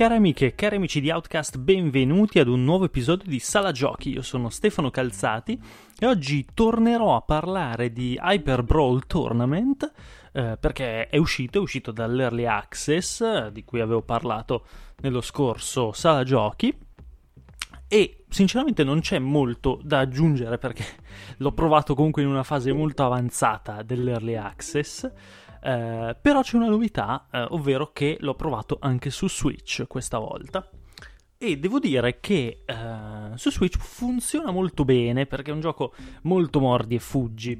Cari amiche e cari amici di Outcast, benvenuti ad un nuovo episodio di Sala Giochi. Io sono Stefano Calzati e oggi tornerò a parlare di Hyper Brawl Tournament eh, perché è uscito, è uscito dall'Early Access eh, di cui avevo parlato nello scorso Sala Giochi e sinceramente non c'è molto da aggiungere perché l'ho provato comunque in una fase molto avanzata dell'Early Access. Eh, però c'è una novità, eh, ovvero che l'ho provato anche su Switch questa volta. E devo dire che eh, su Switch funziona molto bene perché è un gioco molto mordi e fuggi.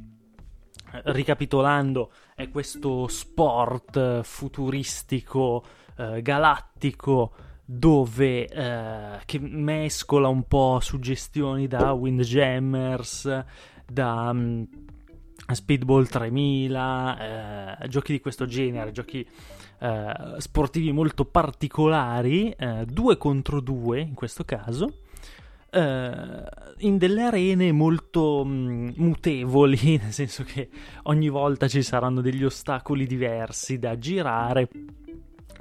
Eh, ricapitolando, è questo sport futuristico, eh, galattico, dove che mescola un po' suggestioni da Windjammers, da um, Speedball 3000, eh, giochi di questo genere, giochi eh, sportivi molto particolari, eh, due contro due in questo caso, eh, in delle arene molto mh, mm, mutevoli, nel senso che ogni volta ci saranno degli ostacoli diversi da girare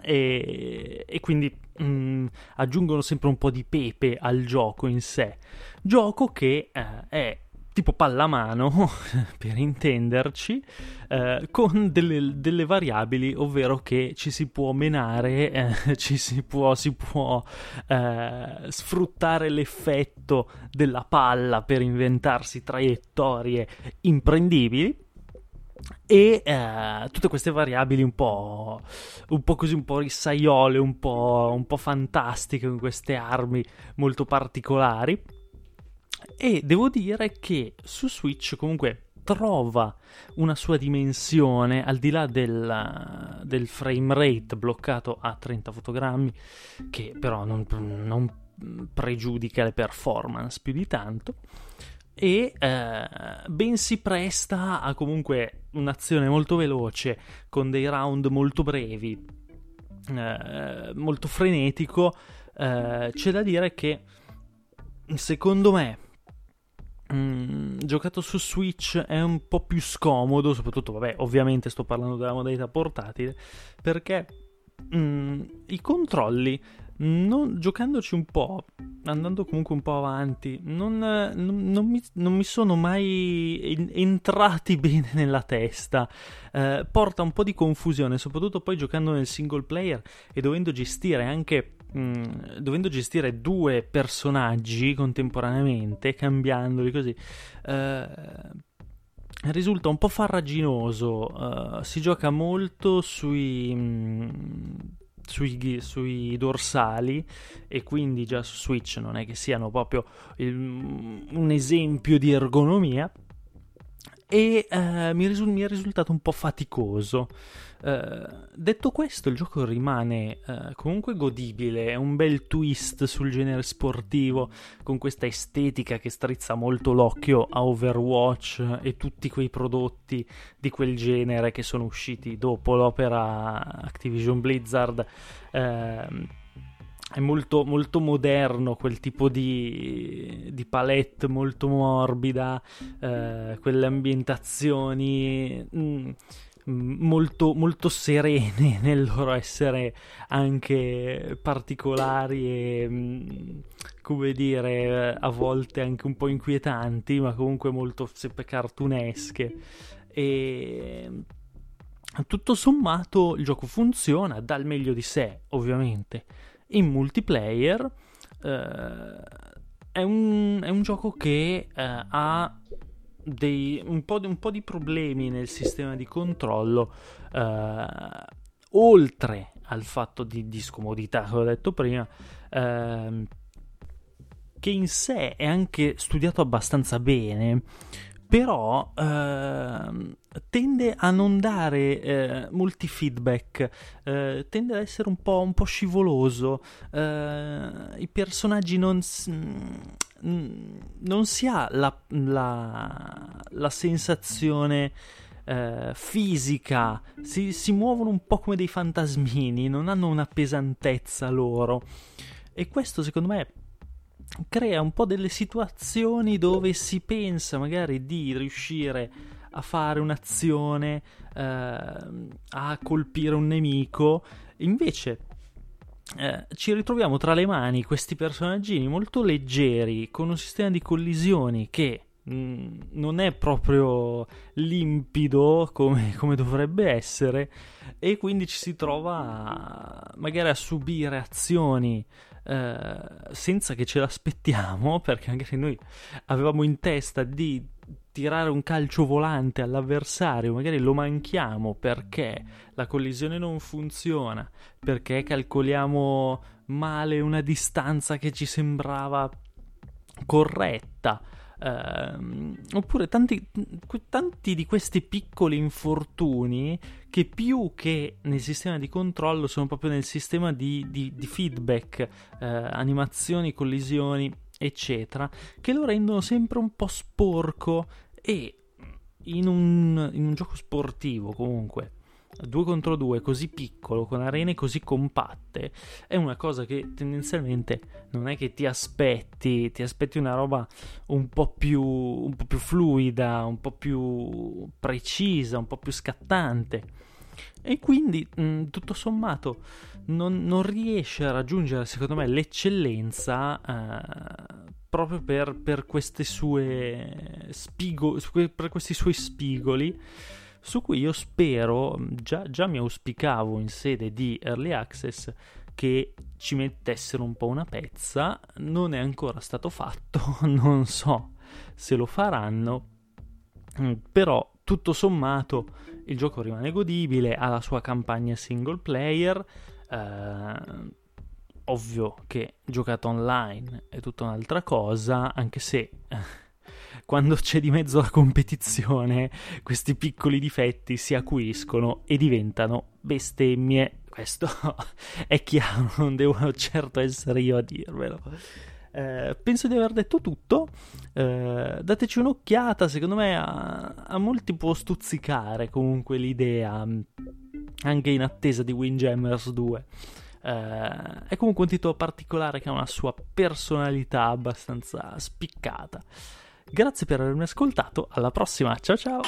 e, e quindi mh, mm, aggiungono sempre un po' di pepe al gioco in sé. Gioco che eh, è tipo pallamano, per intenderci, eh, con delle, delle, variabili, ovvero che ci si può menare, eh, ci si può, si può eh, sfruttare l'effetto della palla per inventarsi traiettorie imprendibili. E eh, tutte queste variabili un po', un po' così, un po' rissaiole, un po', un po' fantastiche, con queste armi molto particolari e devo dire che su Switch comunque trova una sua dimensione al di là del, del frame rate bloccato a 30 fotogrammi, che però non, non pregiudica le performance più di tanto. E eh, ben si presta a comunque un'azione molto veloce con dei round molto brevi, eh, molto frenetico. Eh, c'è da dire che secondo me Mm, giocato su Switch è un po' più scomodo, soprattutto, vabbè, ovviamente sto parlando della modalità portatile, perché mm, i controlli, non, giocandoci un po', andando comunque un po' avanti, non, non, non mi, mi, sono mai en- entrati bene nella testa. Eh, porta un po' di confusione, soprattutto poi giocando nel single player e dovendo gestire anche mh, mm, dovendo gestire due personaggi contemporaneamente, cambiandoli così, eh, risulta un po' farraginoso. Uh, si gioca molto sui, mh, mm, sui, sui, dorsali e quindi già su Switch non è che siano proprio il, un esempio di ergonomia. E uh, mi, risul- mi è risultato un po' faticoso. Uh, detto questo, il gioco rimane uh, comunque godibile, è un bel twist sul genere sportivo, con questa estetica che strizza molto l'occhio a Overwatch e tutti quei prodotti di quel genere che sono usciti dopo l'opera Activision Blizzard. Uh, è molto, molto, moderno quel tipo di, di palette molto morbida, quelle ambientazioni. Mm, molto, molto serene nel loro essere anche particolari e mm, come dire a volte anche un po' inquietanti ma comunque molto sempre cartunesche e tutto sommato il gioco funziona dà il meglio di sé ovviamente in multiplayer eh, è, un, è un gioco che eh, ha dei, un, po di, un, po di, problemi nel sistema di controllo, eh, oltre al fatto di, di, scomodità che ho detto prima, eh, che in sé è anche studiato abbastanza bene, però eh, tende a non dare eh, molti feedback, eh, tende ad essere un po', un po scivoloso, eh, i personaggi non, non si ha la, la, la sensazione eh, fisica, si, si, muovono un po' come dei fantasmini, non hanno una pesantezza loro. E questo secondo me crea un po' delle situazioni dove si pensa magari di riuscire a fare un'azione, eh, a colpire un nemico, invece eh, ci ritroviamo tra le mani questi personaggini molto leggeri, con un sistema di collisioni che mm, non è proprio limpido come, come, dovrebbe essere e quindi ci si trova a, magari a subire azioni eh, senza che ce l'aspettiamo perché magari noi avevamo in testa di tirare un calcio volante all'avversario, magari lo manchiamo perché la collisione non funziona, perché calcoliamo male una distanza che ci sembrava corretta. Uh, oppure tanti, tanti, di questi piccoli infortuni che più che nel sistema di controllo sono proprio nel sistema di, di, di feedback, uh, animazioni, collisioni, eccetera, che lo rendono sempre un po' sporco e in un, in un gioco sportivo comunque 2 contro 2 così piccolo, con arene così compatte, è una cosa che tendenzialmente non è che ti aspetti, ti aspetti una roba un po' più, un po più fluida, un po' più precisa, un po' più scattante. E quindi, mh, tutto sommato, non, non, riesce a raggiungere, secondo me, l'eccellenza eh, proprio per, per, spigo, per questi suoi spigoli su cui io spero, già, già, mi auspicavo in sede di early access che ci mettessero un po' una pezza, non è ancora stato fatto, non so se lo faranno, mm, però tutto sommato il gioco rimane godibile, ha la sua campagna single player, eh, ovvio che giocato online è tutta un'altra cosa, anche se quando c'è di mezzo la competizione questi piccoli difetti si acuiscono e diventano bestemmie. Questo è chiaro, non devo certo essere io a dirvelo. Eh, penso di aver detto tutto. Eh, dateci un'occhiata, secondo me a, a molti può stuzzicare comunque l'idea, anche in attesa di Windjammers 2. Uh, è comunque un titolo particolare che ha una sua personalità abbastanza spiccata. Grazie per avermi ascoltato, alla prossima, ciao ciao!